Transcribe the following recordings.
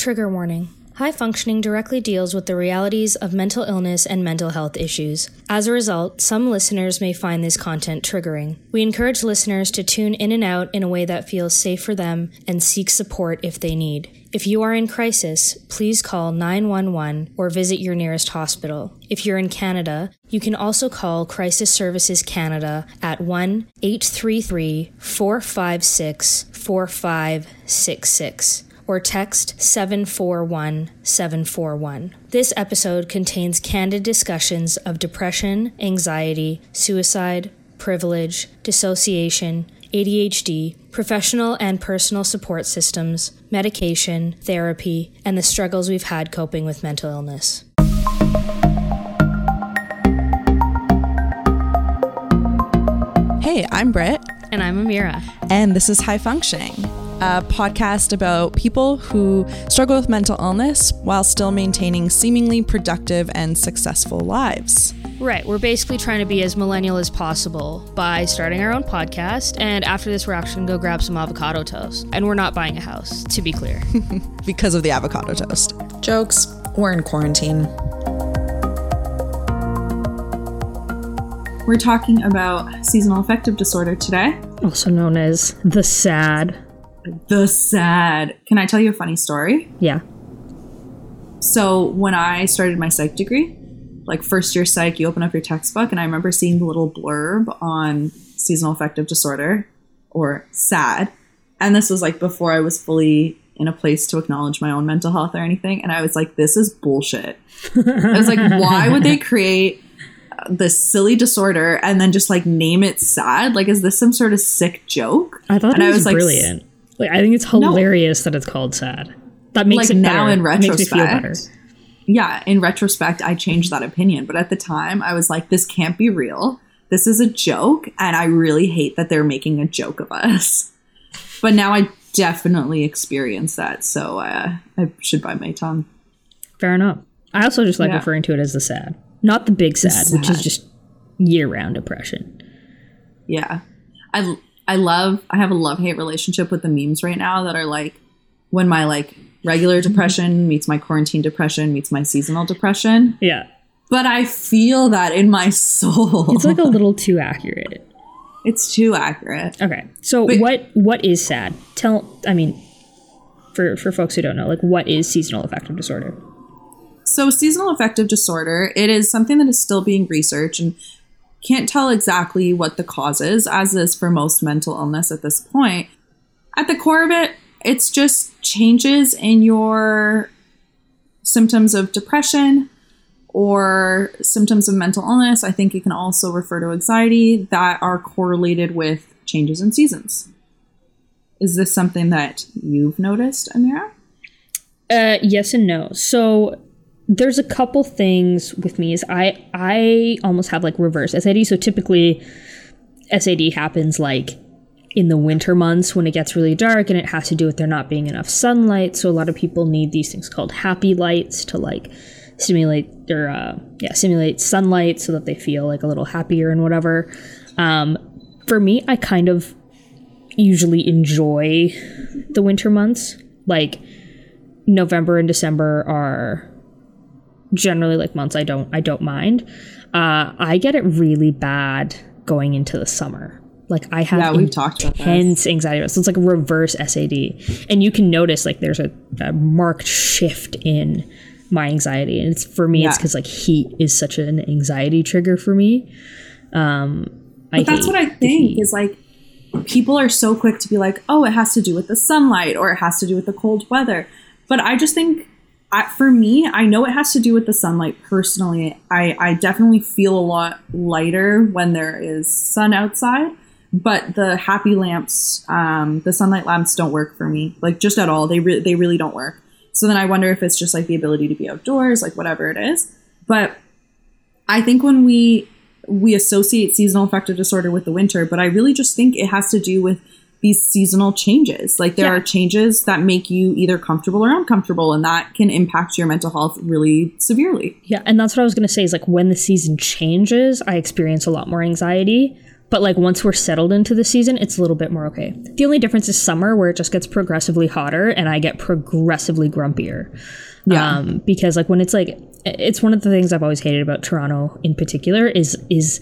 Trigger warning. High functioning directly deals with the realities of mental illness and mental health issues. As a result, some listeners may find this content triggering. We encourage listeners to tune in and out in a way that feels safe for them and seek support if they need. If you are in crisis, please call 911 or visit your nearest hospital. If you're in Canada, you can also call Crisis Services Canada at 1 833 456 4566 or text 741 741. This episode contains candid discussions of depression, anxiety, suicide, privilege, dissociation, ADHD, professional and personal support systems, medication, therapy, and the struggles we've had coping with mental illness. Hey, I'm Britt. And I'm Ameera. And this is High Functioning, a podcast about people who struggle with mental illness while still maintaining seemingly productive and successful lives. Right. We're basically trying to be as millennial as possible by starting our own podcast. And after this, we're actually going to go grab some avocado toast. And we're not buying a house, to be clear. because of the avocado toast. Jokes. We're in quarantine. We're talking about seasonal affective disorder today. Also known as the SAD. The SAD. Can I tell you a funny story? Yeah. So, when I started my psych degree, like first year psych, you open up your textbook, and I remember seeing the little blurb on seasonal affective disorder or SAD. And this was like before I was fully in a place to acknowledge my own mental health or anything. And I was like, this is bullshit. I was like, why would they create this silly disorder and then just like name it sad? Like, is this some sort of sick joke? I thought and it was, was brilliant. Like, I think it's hilarious no. that it's called sad. That makes like it now better. in retrospect. Yeah, in retrospect, I changed that opinion. But at the time, I was like, this can't be real. This is a joke. And I really hate that they're making a joke of us. But now I definitely experience that. So uh, I should bite my tongue. Fair enough. I also just like yeah. referring to it as the sad. Not the big sad, sad. which is just year round depression. Yeah. I I love I have a love hate relationship with the memes right now that are like when my like regular depression meets my quarantine depression meets my seasonal depression. Yeah. But I feel that in my soul. It's like a little too accurate. It's too accurate. Okay. So but, what what is sad? Tell I mean for for folks who don't know, like what is seasonal affective disorder? So, seasonal affective disorder, it is something that is still being researched and can't tell exactly what the cause is, as is for most mental illness at this point. At the core of it, it's just changes in your symptoms of depression or symptoms of mental illness. I think it can also refer to anxiety that are correlated with changes in seasons. Is this something that you've noticed, Ameera? Uh, yes and no. So there's a couple things with me is I I almost have like reverse SAD. So typically SAD happens like in the winter months when it gets really dark and it has to do with there not being enough sunlight. So a lot of people need these things called happy lights to like stimulate or uh, yeah simulate sunlight so that they feel like a little happier and whatever. Um, for me, I kind of usually enjoy the winter months. Like November and December are generally like months I don't I don't mind. Uh, I get it really bad going into the summer. Like I have yeah, we've talked about intense anxiety. So it's like a reverse SAD, and you can notice like there's a, a marked shift in my anxiety, and it's for me yeah. it's because like heat is such an anxiety trigger for me. Um, but that's what I think is like people are so quick to be like, oh, it has to do with the sunlight or it has to do with the cold weather. But I just think I, for me, I know it has to do with the sunlight personally. I, I definitely feel a lot lighter when there is sun outside, but the happy lamps, um, the sunlight lamps don't work for me, like just at all. They, re- they really don't work. So then I wonder if it's just like the ability to be outdoors, like whatever it is. But I think when we we associate seasonal affective disorder with the winter, but I really just think it has to do with these seasonal changes. Like there yeah. are changes that make you either comfortable or uncomfortable, and that can impact your mental health really severely. Yeah, and that's what I was going to say is like when the season changes, I experience a lot more anxiety. But like once we're settled into the season, it's a little bit more okay. The only difference is summer where it just gets progressively hotter and I get progressively grumpier. Yeah. Um, because like when it's like it's one of the things I've always hated about Toronto in particular is is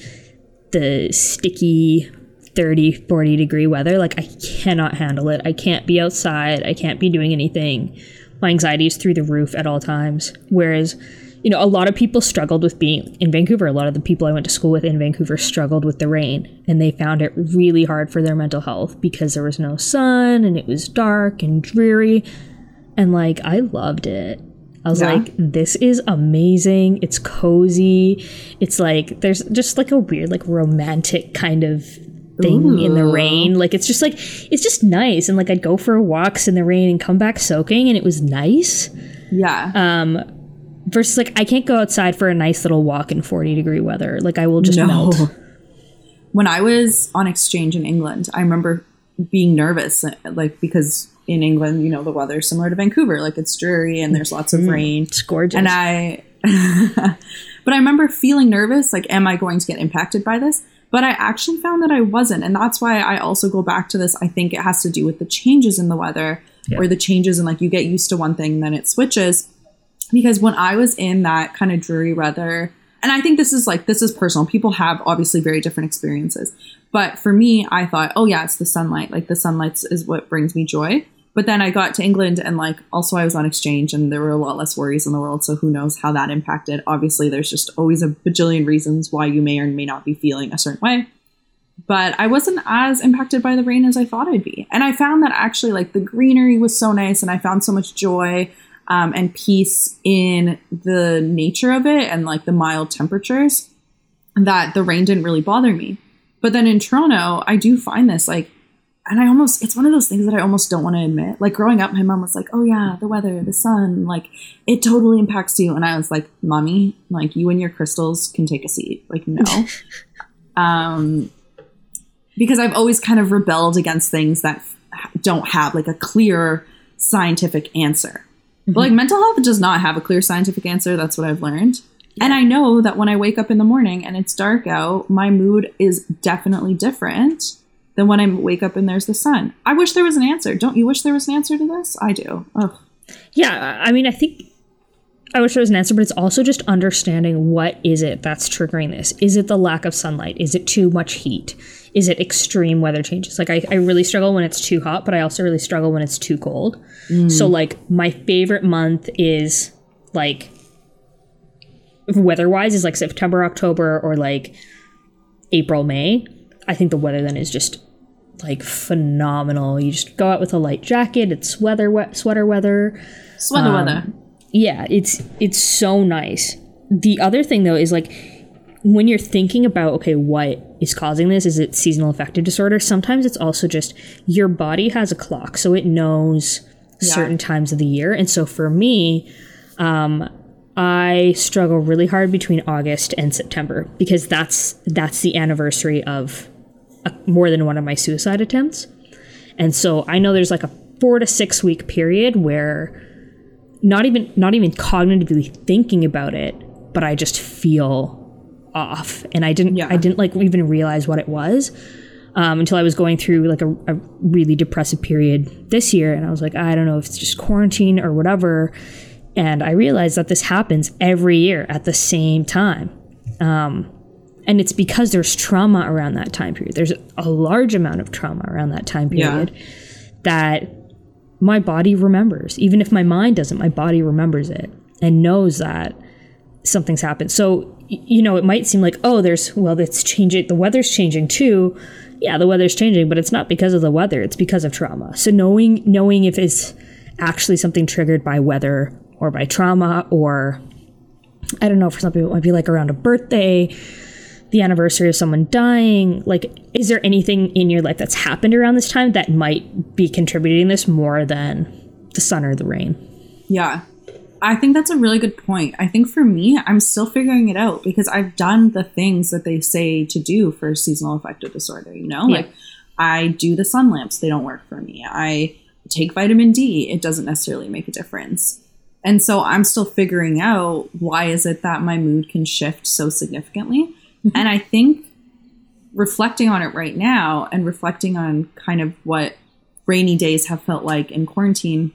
the sticky 30 40 degree weather like I cannot handle it. I can't be outside. I can't be doing anything. My anxiety is through the roof at all times. Whereas you know, a lot of people struggled with being in Vancouver. A lot of the people I went to school with in Vancouver struggled with the rain, and they found it really hard for their mental health because there was no sun and it was dark and dreary. And like, I loved it. I was Yeah. like, this is amazing. It's cozy. It's like, there's just like a weird, like romantic kind of thing in the rain. Like, it's just like, it's just nice. And like, I'd go for walks in the rain and come back soaking, and it was nice Yeah. Uh, versus like I can't go outside for a nice little walk in 40 degree weather. Like I will just melt. When I was on exchange in England, I remember being nervous, like because in England, you know, the weather is similar to Vancouver. Like it's dreary and there's lots of rain. It's gorgeous. And I, but I remember feeling nervous. Like, am I going to get impacted by this? But I actually found that I wasn't. And that's why I also go back to this. I think it has to do with the changes in the weather or the changes in like you get used to one thing, and then it switches. Because when I was in that kind of dreary weather, and I think this is like, this is personal. People have obviously very different experiences. But for me, I thought, oh yeah, it's the sunlight. Like the sunlight is what brings me joy. But then I got to England and like also I was on exchange and there were a lot less worries in the world. So who knows how that impacted. Obviously, there's just always a bajillion reasons why you may or may not be feeling a certain way. But I wasn't as impacted by the rain as I thought I'd be. And I found that actually like the greenery was so nice and I found so much joy um, and peace in the nature of it and like the mild temperatures that the rain didn't really bother me. But then in Toronto, I do find this like, and I almost, it's one of those things that I almost don't want to admit. Like growing up, my mom was like, oh yeah, the weather, the sun, like it totally impacts you. And I was like, mommy, like you and your crystals can take a seat. Like, no. um, because I've always kind of rebelled against things that don't have like a clear scientific answer. But like mental health does not have a clear scientific answer. That's what I've learned. And I know that when I wake up in the morning and it's dark out, my mood is definitely different than when I wake up and there's the sun. I wish there was an answer. Don't you wish there was an answer to this? I do. Ugh. yeah, I mean, I think I wish there was an answer, but it's also just understanding what is it that's triggering this. Is it the lack of sunlight? Is it too much heat? Is it extreme weather changes? Like I, I really struggle when it's too hot, but I also really struggle when it's too cold. Mm. So like my favorite month is like weather wise is like September, October, or like April, May. I think the weather then is just like phenomenal. You just go out with a light jacket. It's weather, wet, sweater weather. Sweater weather. Yeah, it's it's so nice. The other thing though is like when you're thinking about okay, what is causing this? Is it seasonal affective disorder? Sometimes it's also just your body has a clock, so it knows certain times of the year. And so for me, um, I struggle really hard between August and September because that's that's the anniversary of a, more than one of my suicide attempts. And so I know there's like a 4 to 6 week period where not even not even cognitively thinking about it, but I just feel off and I didn't Yeah. I didn't like even realize what it was. Um, until I was going through like a, a really depressive period this year, and I was like, I don't know if it's just quarantine or whatever. And I realized that this happens every year at the same time. Um, and it's because there's trauma around that time period. There's a large amount of trauma around that time Yeah. period that my body remembers. Even if my mind doesn't, my body remembers it and knows that something's happened. So, you know, it might seem like, oh, there's, well, it's changing, the weather's changing too. Yeah, the weather's changing, but it's not because of the weather, it's because of trauma. So, knowing, knowing if it's actually something triggered by weather or by trauma or I don't know, for some people it might be like around a birthday, the anniversary of someone dying. Like, is there anything in your life that's happened around this time that might be contributing this more than the sun or the rain? Yeah. I think that's a really good point. I think for me, I'm still figuring it out because I've done the things that they say to do for seasonal affective disorder, you know? Yeah. Like I do the sun lamps, they don't work for me. I take vitamin D, it doesn't necessarily make a difference. And so I'm still figuring out why is it that my mood can shift so significantly? And I think reflecting on it right now and reflecting on kind of what rainy days have felt like in quarantine,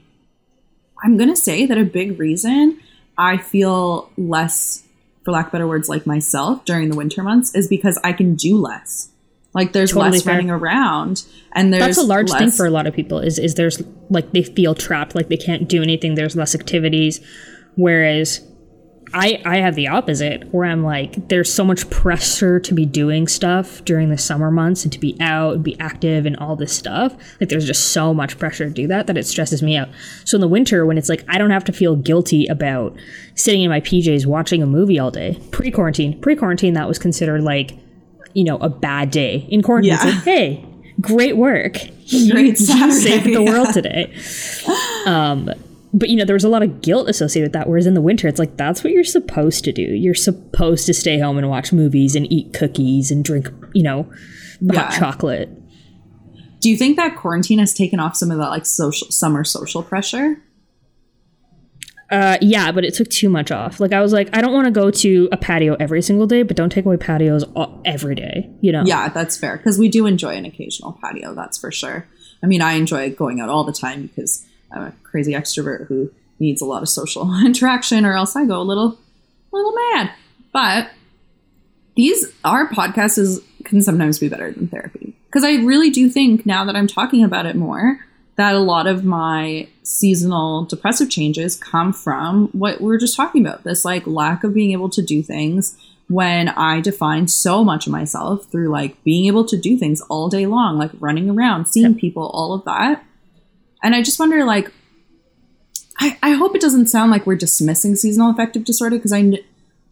I'm going to say that a big reason I feel less, for lack of better words, like myself during the winter months is because I can do less. Like there's Totally less fair. running around, and there's That's a large thing for a lot of people. Is is there's like they feel trapped, like they can't do anything. There's less activities, whereas I I have the opposite, where I'm like there's so much pressure to be doing stuff during the summer months and to be out and be active and all this stuff. Like there's just so much pressure to do that that it stresses me out. So in the winter, when it's like I don't have to feel guilty about sitting in my PJs watching a movie all day. Pre quarantine, pre quarantine, that was considered like you know a bad day. In quarantine, it's Yeah. like hey. Great work. You, Great you Saturday, saved the yeah. world today. Um, but you know, there was a lot of guilt associated with that. Whereas in the winter, it's like that's what you're supposed to do. You're supposed to stay home and watch movies and eat cookies and drink, you know, hot Yeah. chocolate. Do you think that quarantine has taken off some of that like social summer social pressure? Uh, yeah, but it took too much off. Like I was like, I don't want to go to a patio every single day, but don't take away patios all, every day. You know? Yeah, that's fair because we do enjoy an occasional patio. That's for sure. I mean, I enjoy going out all the time because I'm a crazy extrovert who needs a lot of social interaction, or else I go a little, little mad. But these our podcast is can sometimes be better than therapy because I really do think now that I'm talking about it more that a lot of my seasonal depressive changes come from what we are just talking about this like lack of being able to do things when I define so much of myself through like being able to do things all day long, like running around, seeing people, all of that. And I just wonder, like, I, I hope it doesn't sound like we're dismissing seasonal affective disorder because I kn-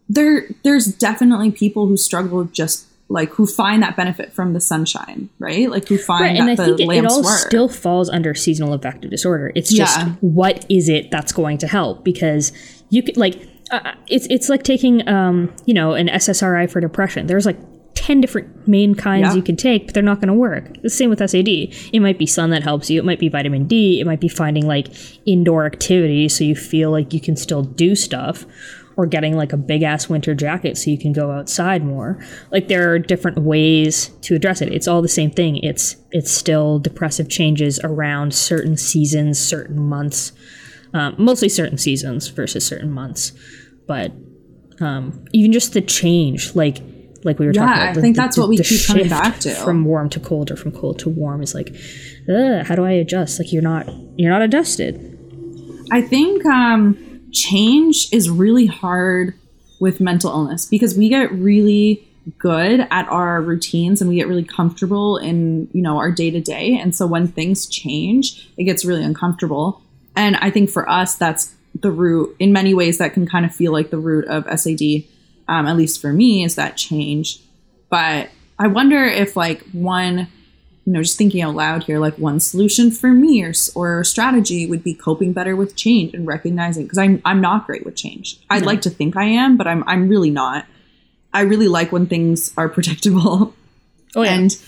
there there's definitely people who struggle just like who find that benefit from the sunshine, right? Like who find Right, that and I the think it, it all work. still falls under seasonal affective disorder. It's just Yeah. what is it that's going to help? Because you could like uh, it's it's like taking um you know an SSRI for depression. There's like ten different main kinds Yeah. you can take, but they're not going to work. The same with SAD. It might be sun that helps you. It might be vitamin D. It might be finding like indoor activity so you feel like you can still do stuff. Or getting like a big ass winter jacket so you can go outside more. Like there are different ways to address it. It's all the same thing. It's it's still depressive changes around certain seasons, certain months, um, mostly certain seasons versus certain months. But um, even just the change, like like we were talking Yeah, about. I the- think the- that's what we keep coming back to. From warm to cold or from cold to warm is like, Ugh, how do I adjust? Like you're not you're not adjusted. I think um, change is really hard with mental illness because we get really good at our routines and we get really comfortable in you know our day to day and so when things change it gets really uncomfortable and i think for us that's the root in many ways that can kind of feel like the root of sad um, at least for me is that change but i wonder if like one you know, just thinking out loud here, like one solution for me or, or strategy would be coping better with change and recognizing because I'm I'm not great with change. I'd like to think I am, but I'm I'm really not. I really like when things are predictable, Oh yeah. and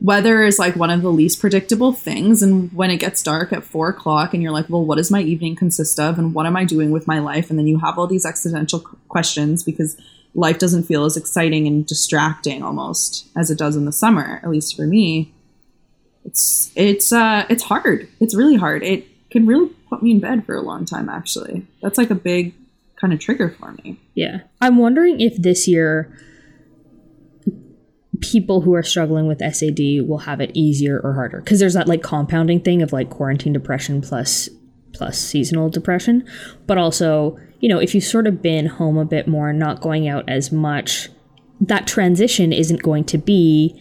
weather is like one of the least predictable things. And when it gets dark at four o'clock, and you're like, well, what does my evening consist of, and what am I doing with my life? And then you have all these existential questions because life doesn't feel as exciting and distracting almost as it does in the summer, at least for me it's it's uh it's hard it's really hard it can really put me in bed for a long time actually that's like a big kind of trigger for me Yeah. I'm wondering if this year people who are struggling with SAD will have it easier or harder. Because there's that like compounding thing of like quarantine depression plus plus seasonal depression, but also, you know, if you've sort of been home a bit more, and not going out as much, that transition isn't going to be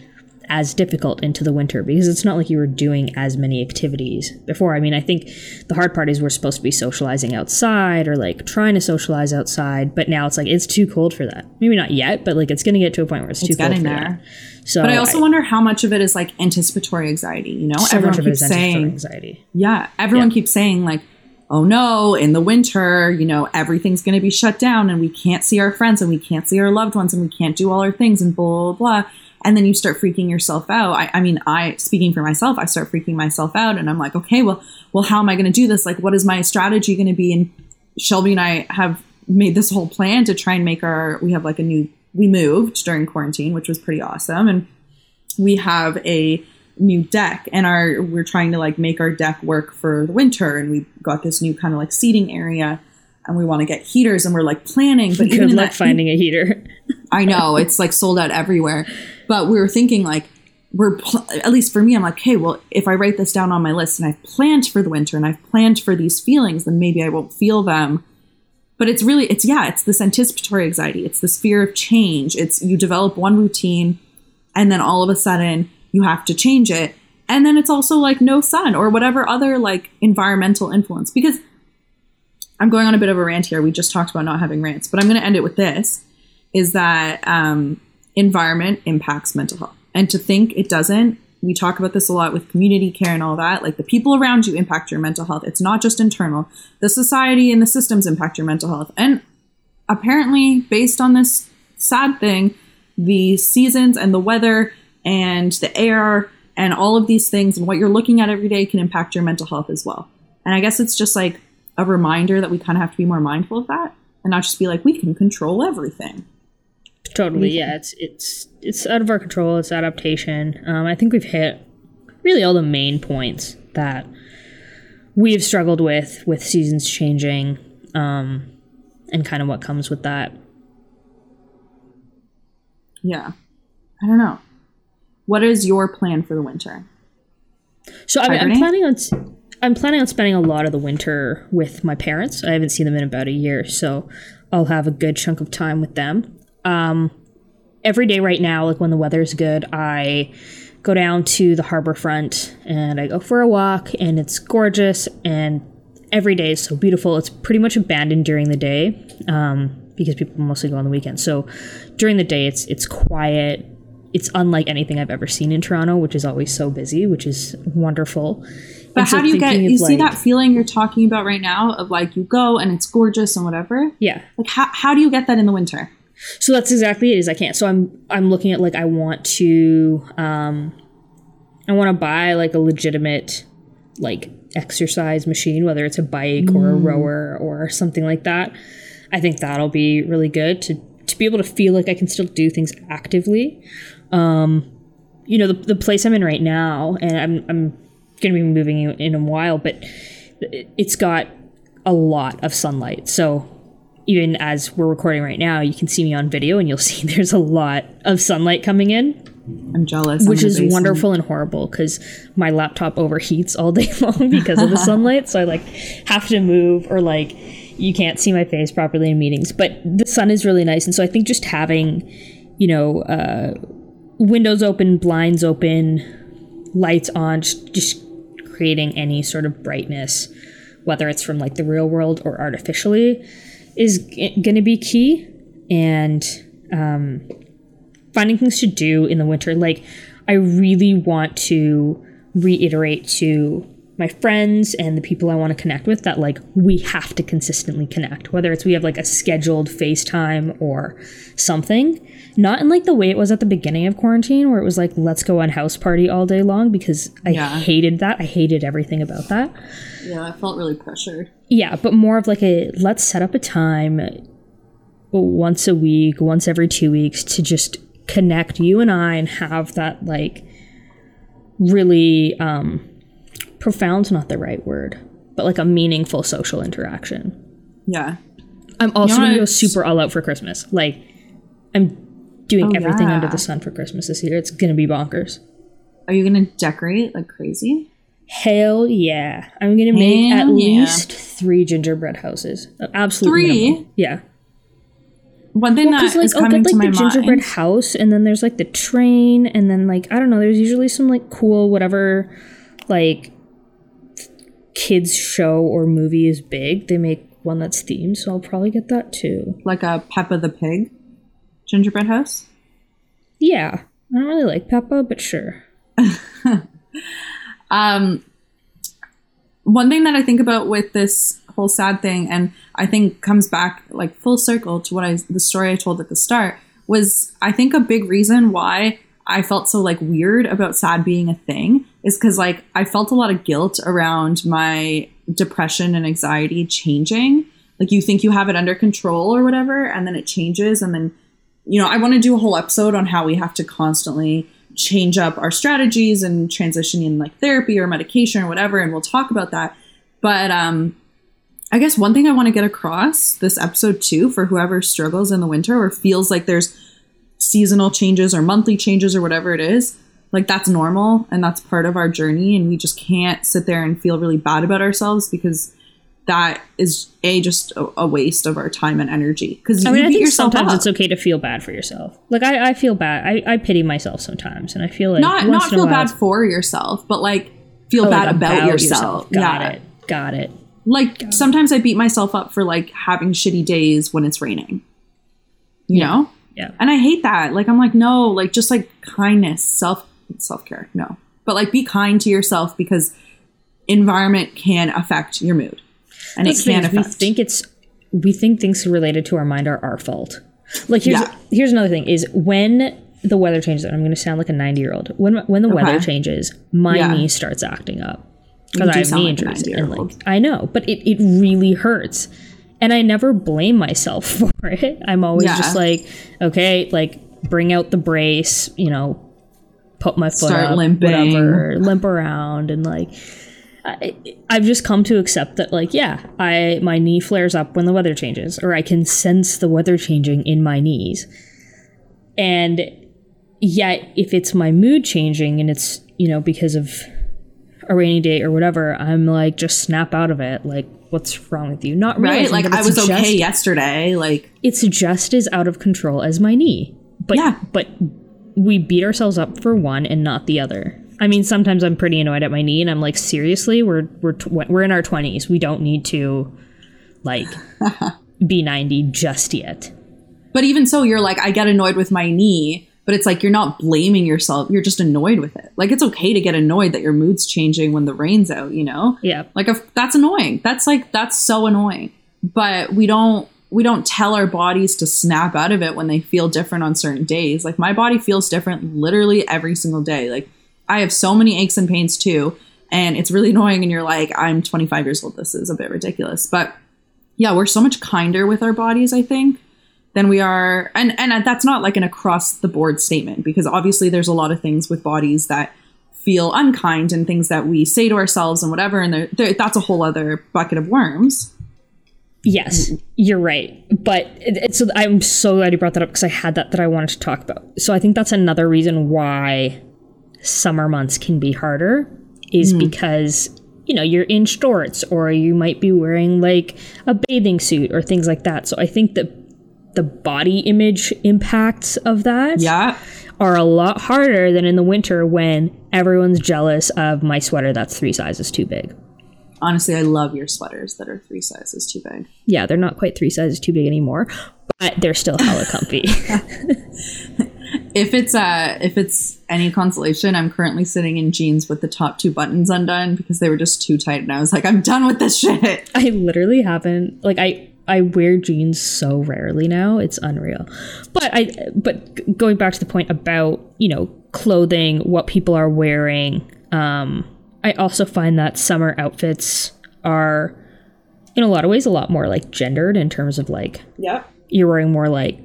as difficult into the winter because it's not like you were doing as many activities before. I mean, I think the hard part is we're supposed to be socializing outside or like trying to socialize outside, but now it's like it's too cold for that. Maybe not yet, but like it's going to get to a point where it's, too it's cold getting for there that. So but i also wonder how much of it is like anticipatory anxiety you know so everyone much of it keeps is saying anxiety. yeah everyone Yeah. keeps saying like oh no in the winter you know everything's going to be shut down and we can't see our friends and we can't see our loved ones and we can't do all our things and blah blah blah and then you start freaking yourself out. I, I mean i speaking for myself i start freaking myself out and i'm like okay well well how am i going to do this? Like what is my strategy going to be? And shelby and i have made this whole plan to try and make our we have like a new we moved during quarantine which was pretty awesome. And we have a new deck and our we're trying to like make our deck work for the winter. And we got this new kind of like seating area and we want to get heaters and we're like planning but even Good luck that finding a heater. I know it's like sold out everywhere. But we were thinking like we're pl- at least for me, I'm like, okay, well, if I write this down on my list and I've planned for the winter and I've planned for these feelings, then maybe I won't feel them. But it's really, it's yeah, it's this anticipatory anxiety. It's this fear of change. It's you develop one routine and then all of a sudden you have to change it. And then it's also like no sun or whatever other like environmental influence. Because I'm going on a bit of a rant here. We just talked about not having rants, but I'm going to end it with this is that um, environment impacts mental health. And to think it doesn't, we talk about this a lot with community care and all that. Like the people around you impact your mental health. It's not just internal, the society and the systems impact your mental health. And apparently, based on this sad thing, the seasons and the weather and the air and all of these things and what you're looking at every day can impact your mental health as well. And I guess it's just like a reminder that we kind of have to be more mindful of that and not just be like, we can control everything. Totally, yeah. It's it's it's out of our control. It's adaptation. Um, I think we've hit really all the main points that we've struggled with with seasons changing, um, and kind of what comes with that. Yeah. I don't know. What is your plan for the winter? So I mean, I'm Hibernating? planning on I'm planning on spending a lot of the winter with my parents. I haven't seen them in about a year, so I'll have a good chunk of time with them. Um, every day right now, like when the weather's good, I go down to the harbor front and I go for a walk, and it's gorgeous. And every day is so beautiful. It's pretty much abandoned during the day um, because people mostly go on the weekend. So during the day, it's it's quiet. It's unlike anything I've ever seen in Toronto, which is always so busy, which is wonderful. But so how do you get, you see like- that feeling you're talking about right now of like you go and it's gorgeous and whatever? Yeah. Like, how, how do you get that in the winter? So that's exactly it. Is I can't. So I'm I'm looking at like I want to um I want to buy like a legitimate like exercise machine, whether it's a bike or a rower or something like that. I think that'll be really good to to be able to feel like I can still do things actively. Um, you know, the, the place I'm in right now, and I'm I'm going to be moving in, a while, but it's got a lot of sunlight. So even as we're recording right now, you can see me on video, and you'll see there's a lot of sunlight coming in I'm jealous. I'm which is basement. wonderful and horrible because my laptop overheats all day long because of the sunlight. So I like have to move or like you can't see my face properly in meetings. But the sun is really nice, and so I think just having you know uh, windows open, blinds open, lights on, just, just creating any sort of brightness, whether it's from like the real world or artificially, is g- going to be key. And um, finding things to do in the winter. Like, I really want to reiterate to my friends and the people I want to connect with that, like, we have to consistently connect, whether it's we have like a scheduled FaceTime or something. Not in like the way it was at the beginning of quarantine, where it was like, let's go on house party all day long, because I Yeah. hated that. I hated everything about that. Yeah, I felt really pressured. Yeah, but more of like a let's set up a time once a week, once every two weeks to just connect you and I and have that like really um profound's not the right word, but like a meaningful social interaction. Yeah. I'm also You know gonna go super all out for Christmas. Like I'm doing Oh, everything under the sun for Christmas this year. It's gonna be bonkers. Are you going to decorate like crazy? Hell yeah. I'm gonna make at yeah. least three gingerbread houses. Uh, Absolutely. Three? minimum. Yeah. One thing Because that like is I'll coming to like my the gingerbread mind. house, and then there's like the train, and then like I don't know. There's usually some like cool whatever, like kids show or movie is big. They make one that's themed, so I'll probably get that too. Like a Peppa the Pig gingerbread house. Yeah, I don't really like Peppa, but sure. Um, one thing that I think about with this whole sad thing, and I think comes back like full circle to what I the story I told at the start was I think a big reason why I felt so like weird about sad being a thing is because like I felt a lot of guilt around my depression and anxiety changing. Like you think you have it under control or whatever, and then it changes, and then you know, I want to do a whole episode on how we have to constantly change up our strategies and transition in like therapy or medication or whatever and we'll talk about that but um i guess one thing i want to get across this episode too for whoever struggles in the winter or feels like there's seasonal changes or monthly changes or whatever it is like that's normal and that's part of our journey and we just can't sit there and feel really bad about ourselves because that is a just a, a waste of our time and energy because I mean, I think sometimes up. it's okay to feel bad for yourself. Like I, I feel bad. I, I pity myself sometimes, and I feel like not not feel bad for yourself but like feel oh, bad like, about, yourself, Got yeah it. Got it. like sometimes i beat myself up for like having shitty days when it's raining you know Yeah. and i hate that like i'm like no like just like kindness self self-care no but like be kind to yourself because environment can affect your mood and it can is we think it's we think things related to our mind are our fault. Like here's Yeah. here's another thing is when the weather changes. And I'm going to sound like a 90 year old. When when the weather changes, my Yeah. knee starts acting up because I have knee like injuries. And like I know, but it it really hurts, and I never blame myself for it. I'm always Yeah. just like, okay, like bring out the brace, you know, put my foot Start up, limping. whatever, limp around, and like. I, I've just come to accept that, like, yeah, I my knee flares up when the weather changes, or I can sense the weather changing in my knees. And yet, if it's my mood changing and it's you know because of a rainy day or whatever, I'm like just snap out of it. Like, what's wrong with you? Not right like i was just, okay yesterday like It's just as out of control as my knee. But Yeah. but we beat ourselves up for one and not the other. I mean, sometimes I'm pretty annoyed at my knee, and I'm like, seriously, we're we're tw- we're in our twenties. We don't need to like be ninety just yet. But even so, you're like, I get annoyed with my knee, but it's like you're not blaming yourself. You're just annoyed with it. Like it's okay to get annoyed that your mood's changing when the rain's out, you know? Yeah. Like if that's annoying. That's like that's so annoying. But we don't we don't tell our bodies to snap out of it when they feel different on certain days. Like my body feels different literally every single day. Like I have so many aches and pains too, and it's really annoying and you're like I'm 25 years old. This is a bit ridiculous. But yeah, we're so much kinder with our bodies, I think than we are and and that's not like an across the board statement because obviously there's a lot of things with bodies that feel unkind and things that we say to ourselves and whatever and they're, they're, that's a whole other bucket of worms Yes, you're right. But it, it- so I'm so glad you brought that up because I had that that I wanted to talk about. So I think that's another reason why summer months can be harder is hmm. because you know you're in shorts or you might be wearing like a bathing suit or things like that. So I think that the body image impacts of that yeah are a lot harder than in the winter when everyone's jealous of my sweater that's three sizes too big. honestly i love your sweaters that are three sizes too big Yeah, they're not quite three sizes too big anymore, but they're still hella comfy. if it's uh if it's any consolation i'm currently sitting in jeans with the top two buttons undone because they were just too tight and i was like i'm done with this shit I literally haven't like I I wear jeans so rarely now. It's unreal. But I but going back to the point about, you know, clothing, what people are wearing, um I also find that summer outfits are in a lot of ways a lot more like gendered in terms of like yep you're wearing more like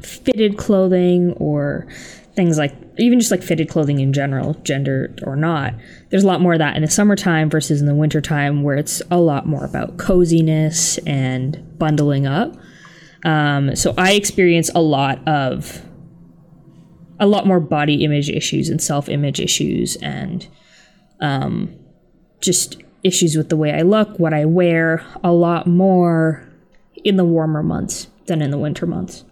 fitted clothing or things like even just like fitted clothing in general, gendered or not. There's a lot more of that in the summertime versus in the wintertime where it's a lot more about coziness and bundling up. Um, so I experience a lot of a lot more body image issues and self image issues and um, just issues with the way I look, what I wear, a lot more in the warmer months than in the winter months.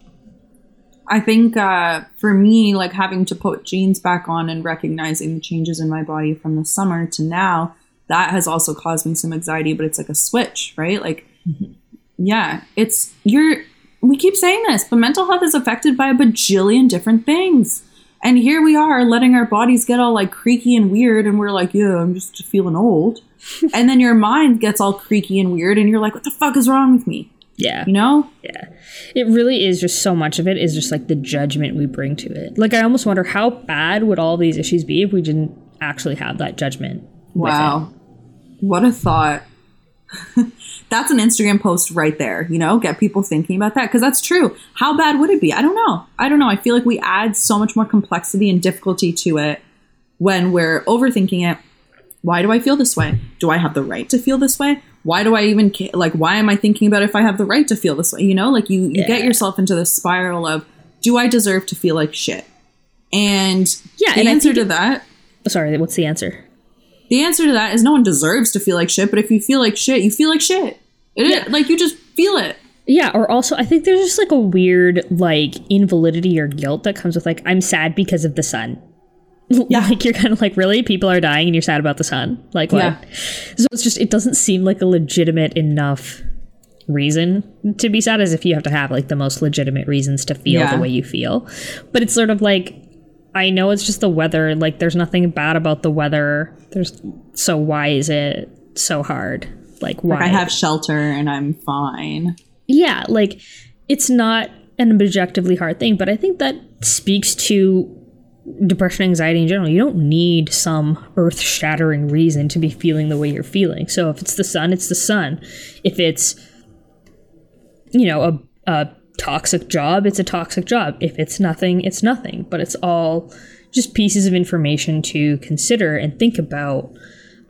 I think uh, for me, like having to put jeans back on and recognizing the changes in my body from the summer to now, that has also caused me some anxiety. But it's like a switch, right? Like, yeah, it's you're. We keep saying this, but mental health is affected by a bajillion different things. And here we are letting our bodies get all like creaky and weird, and we're like, yeah, I'm just feeling old. and then your mind gets all creaky and weird, and you're like, what the fuck is wrong with me? Yeah. You know? Yeah. It really is just so much of it is just like the judgment we bring to it. Like I almost wonder how bad would all these issues be if we didn't actually have that judgment. Wow. What a thought. that's an Instagram post right there, you know, get people thinking about that because that's true. How bad would it be? I don't know. I don't know. I feel like we add so much more complexity and difficulty to it when we're overthinking it. Why do I feel this way? Do I have the right to feel this way? Why do I even ca- like why am I thinking about if I have the right to feel this way? You know, like you you get yourself into this spiral of do I deserve to feel like shit? And Yeah, the and answer to that oh, Sorry, what's the answer? the answer to that is no one deserves to feel like shit, but if you feel like shit, you feel like shit. It is Yeah. like you just feel it. Yeah, or also I think there's just like a weird like invalidity or guilt that comes with like I'm sad because of the sun. Yeah. like you're kind of like really people are dying and you're sad about the sun. Like what? Yeah. So it's just it doesn't seem like a legitimate enough reason to be sad as if you have to have like the most legitimate reasons to feel Yeah. the way you feel. But it's sort of like I know it's just the weather, like there's nothing bad about the weather. There's so why is it so hard? Like why Like I have shelter and I'm fine. yeah, like it's not an objectively hard thing, but I think that speaks to depression, anxiety in general. You don't need some earth shattering reason to be feeling the way you're feeling. So if it's the sun, it's the sun. If it's, you know, a, a toxic job, it's a toxic job. If it's nothing, it's nothing. But it's all just pieces of information to consider and think about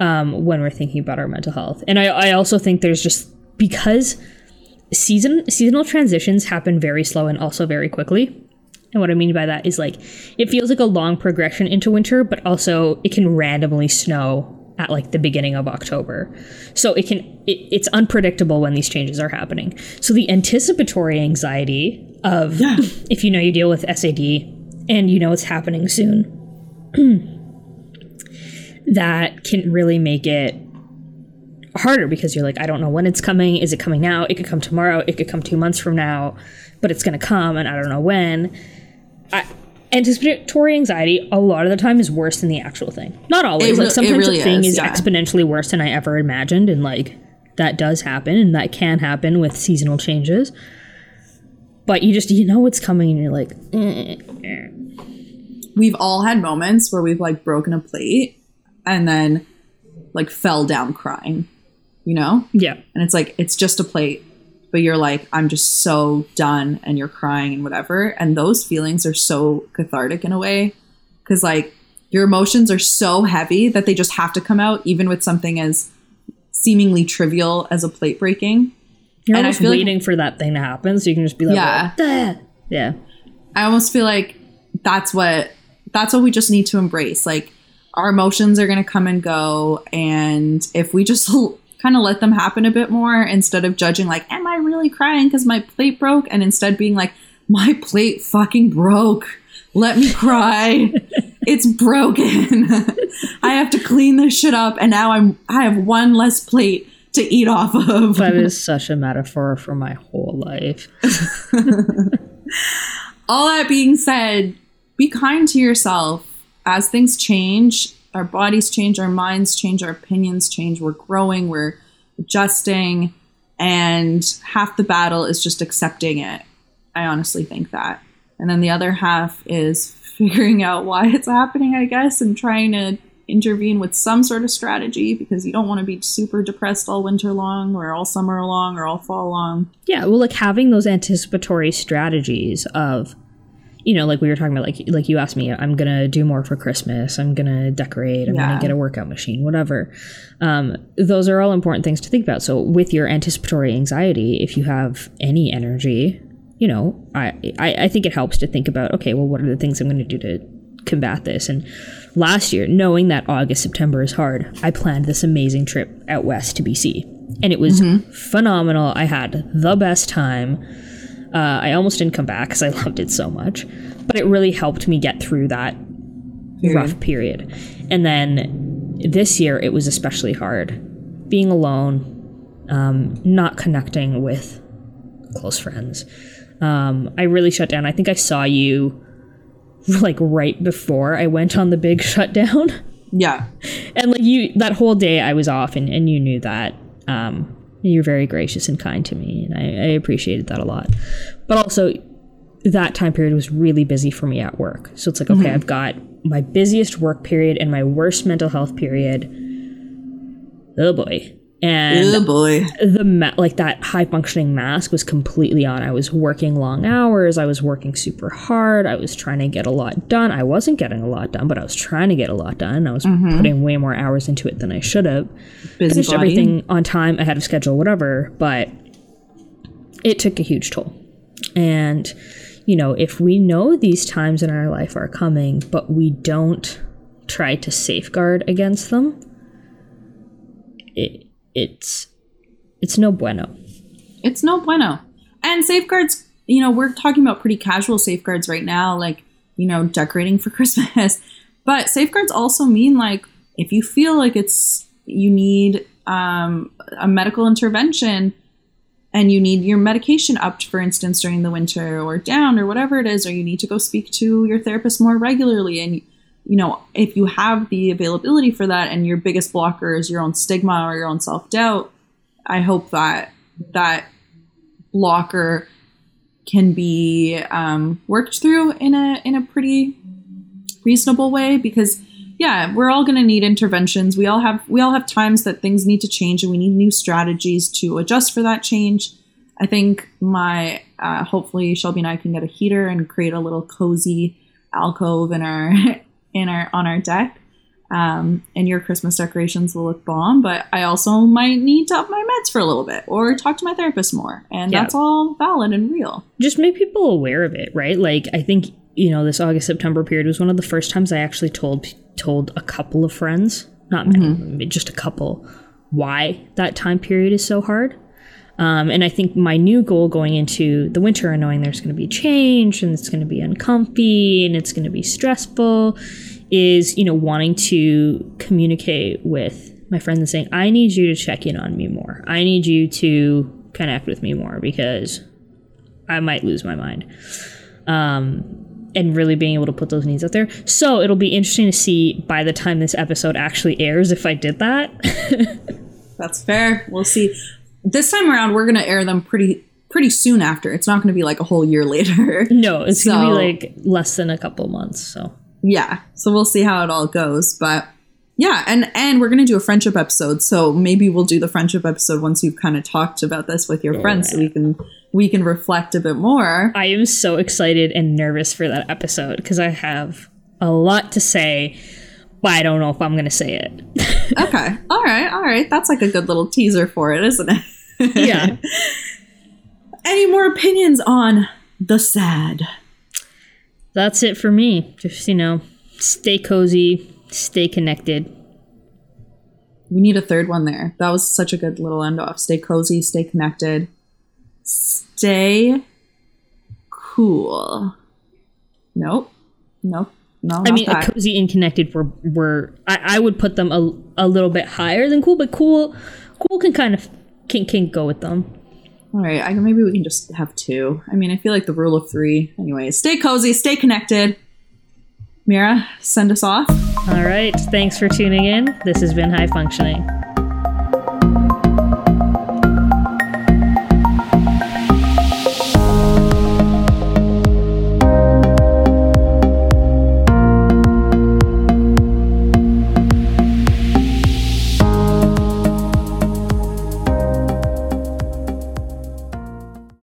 um, when we're thinking about our mental health. And I, I also think there's just because season seasonal transitions happen very slow and also very quickly. And what I mean by that is like it feels like a long progression into winter, but also it can randomly snow at like the beginning of October. So it can it, it's unpredictable when these changes are happening. So the anticipatory anxiety of if you know you deal with SAD and you know it's happening soon, that can really make it harder because you're like, I don't know when it's coming. Is it coming now? It could come tomorrow. It could come two months from now, but it's going to come and I don't know when. I, anticipatory anxiety a lot of the time is worse than the actual thing. Not always. It like sometimes really the thing is, is, yeah. exponentially worse than I ever imagined, and like that does happen, and that can happen with seasonal changes. But you just you know what's coming, and you're like, eh, eh, eh. We've all had moments where we've like broken a plate and then like fell down crying, you know? yeah, And it's like it's just a plate, but you're like I'm just so done and you're crying and whatever. And those feelings are so cathartic in a way cuz like your emotions are so heavy that they just have to come out even with something as seemingly trivial as a plate breaking. you're And I almost feel like- waiting for that thing to happen, so you can just be like, Yeah. yeah, yeah. I almost feel like that's what that's what we just need to embrace. Like our emotions are going to come and go and if we just kind of let them happen a bit more instead of judging like am I really crying cuz my plate broke and instead being like my plate fucking broke. Let me cry. it's broken. I have to clean this shit up and now I'm I have one less plate to eat off of. That is such a metaphor for my whole life. all that being said, be kind to yourself as things change. Our bodies change, our minds change, our opinions change. We're growing, we're adjusting, and half the battle is just accepting it. I honestly think that. And then the other half is figuring out why it's happening, I guess, and trying to intervene with some sort of strategy because you don't want to be super depressed all winter long or all summer long or all fall long. Yeah, well, like having those anticipatory strategies of, you know, like we were talking about, like like you asked me, I'm gonna do more for Christmas. I'm gonna decorate. I'm Yeah. gonna get a workout machine, whatever. Um, those are all important things to think about. So with your anticipatory anxiety, if you have any energy, you know, I I, I think it helps to think about, okay, well, what are the things I'm gonna do to combat this and last year knowing that august september is hard i planned this amazing trip out west to bc and it was phenomenal i had the best time uh, i almost didn't come back because i loved it so much but it really helped me get through that rough period and then this year it was especially hard being alone um, not connecting with close friends um, i really shut down i think i saw you like right before I went on the big shutdown. Yeah. And like you that whole day I was off and, and you knew that. Um you're very gracious and kind to me and I, I appreciated that a lot. But also that time period was really busy for me at work. So it's like, okay, mm-hmm. I've got my busiest work period and my worst mental health period. Oh boy. And oh boy. the ma- like that high functioning mask was completely on. I was working long hours. I was working super hard. I was trying to get a lot done. I wasn't getting a lot done, but I was trying to get a lot done. I was mm-hmm. putting way more hours into it than I should have. Finished body. everything on time, ahead of schedule, whatever. But it took a huge toll. And you know, if we know these times in our life are coming, but we don't try to safeguard against them, it it's it's no bueno. It's no bueno. And safeguards, you know, we're talking about pretty casual safeguards right now, like, you know, decorating for Christmas. But safeguards also mean like if you feel like it's you need um, a medical intervention and you need your medication upped, for instance, during the winter or down or whatever it is, or you need to go speak to your therapist more regularly. And, you know, if you have the availability for that and your biggest blocker is your own stigma or your own self doubt, I hope that that blocker can be um, worked through in a in a pretty reasonable way because yeah we're all going to need interventions. We all have we all have times that things need to change and we need new strategies to adjust for that change. I think my uh, hopefully shelby and i can get a heater and create a little cozy alcove in our in our on our deck um, and your Christmas decorations will look bomb, but I also might need to up my meds for a little bit or talk to my therapist more. And Yeah. that's all valid and real. Just make people aware of it, right? Like I think you know this August September period was one of the first times I actually told told a couple of friends, not many, just a couple, why that time period is so hard. Um, and I think my new goal going into the winter and knowing there's going to be change and it's going to be uncomfy and it's going to be stressful is, you know, wanting to communicate with my friends and saying, I need you to check in on me more. I need you to connect with me more because I might lose my mind. Um, and really being able to put those needs out there. So it'll be interesting to see by the time this episode actually airs if I did that. That's fair. We'll see. This time around, we're going to air them pretty pretty soon after. It's not going to be like a whole year later. no, it's gonna be like less than a couple months. So yeah. So we'll see how it all goes. But yeah, and and we're going to do a friendship episode. So maybe we'll do the friendship episode once you've kind of talked about this with your friends, so we can we can reflect a bit more. I am so excited and nervous for that episode because I have a lot to say, but I don't know if I'm gonna say it. Okay. All right. All right. That's like a good little teaser for it, isn't it? yeah. Any more opinions on the sad? That's it for me. Just, you know, stay cozy, stay connected. We need a third one there. That was such a good little end off. Stay cozy, stay connected, stay cool. Nope. Nope. No, I mean, cozy and connected were were I, I would put them a, a little bit higher than cool, but cool cool can kind of can can go with them. All right. I, maybe we can just have two. I mean, I feel like the rule of three. Anyways, stay cozy, stay connected. Mira, send us off. All right, thanks for tuning in. This has been High Functioning.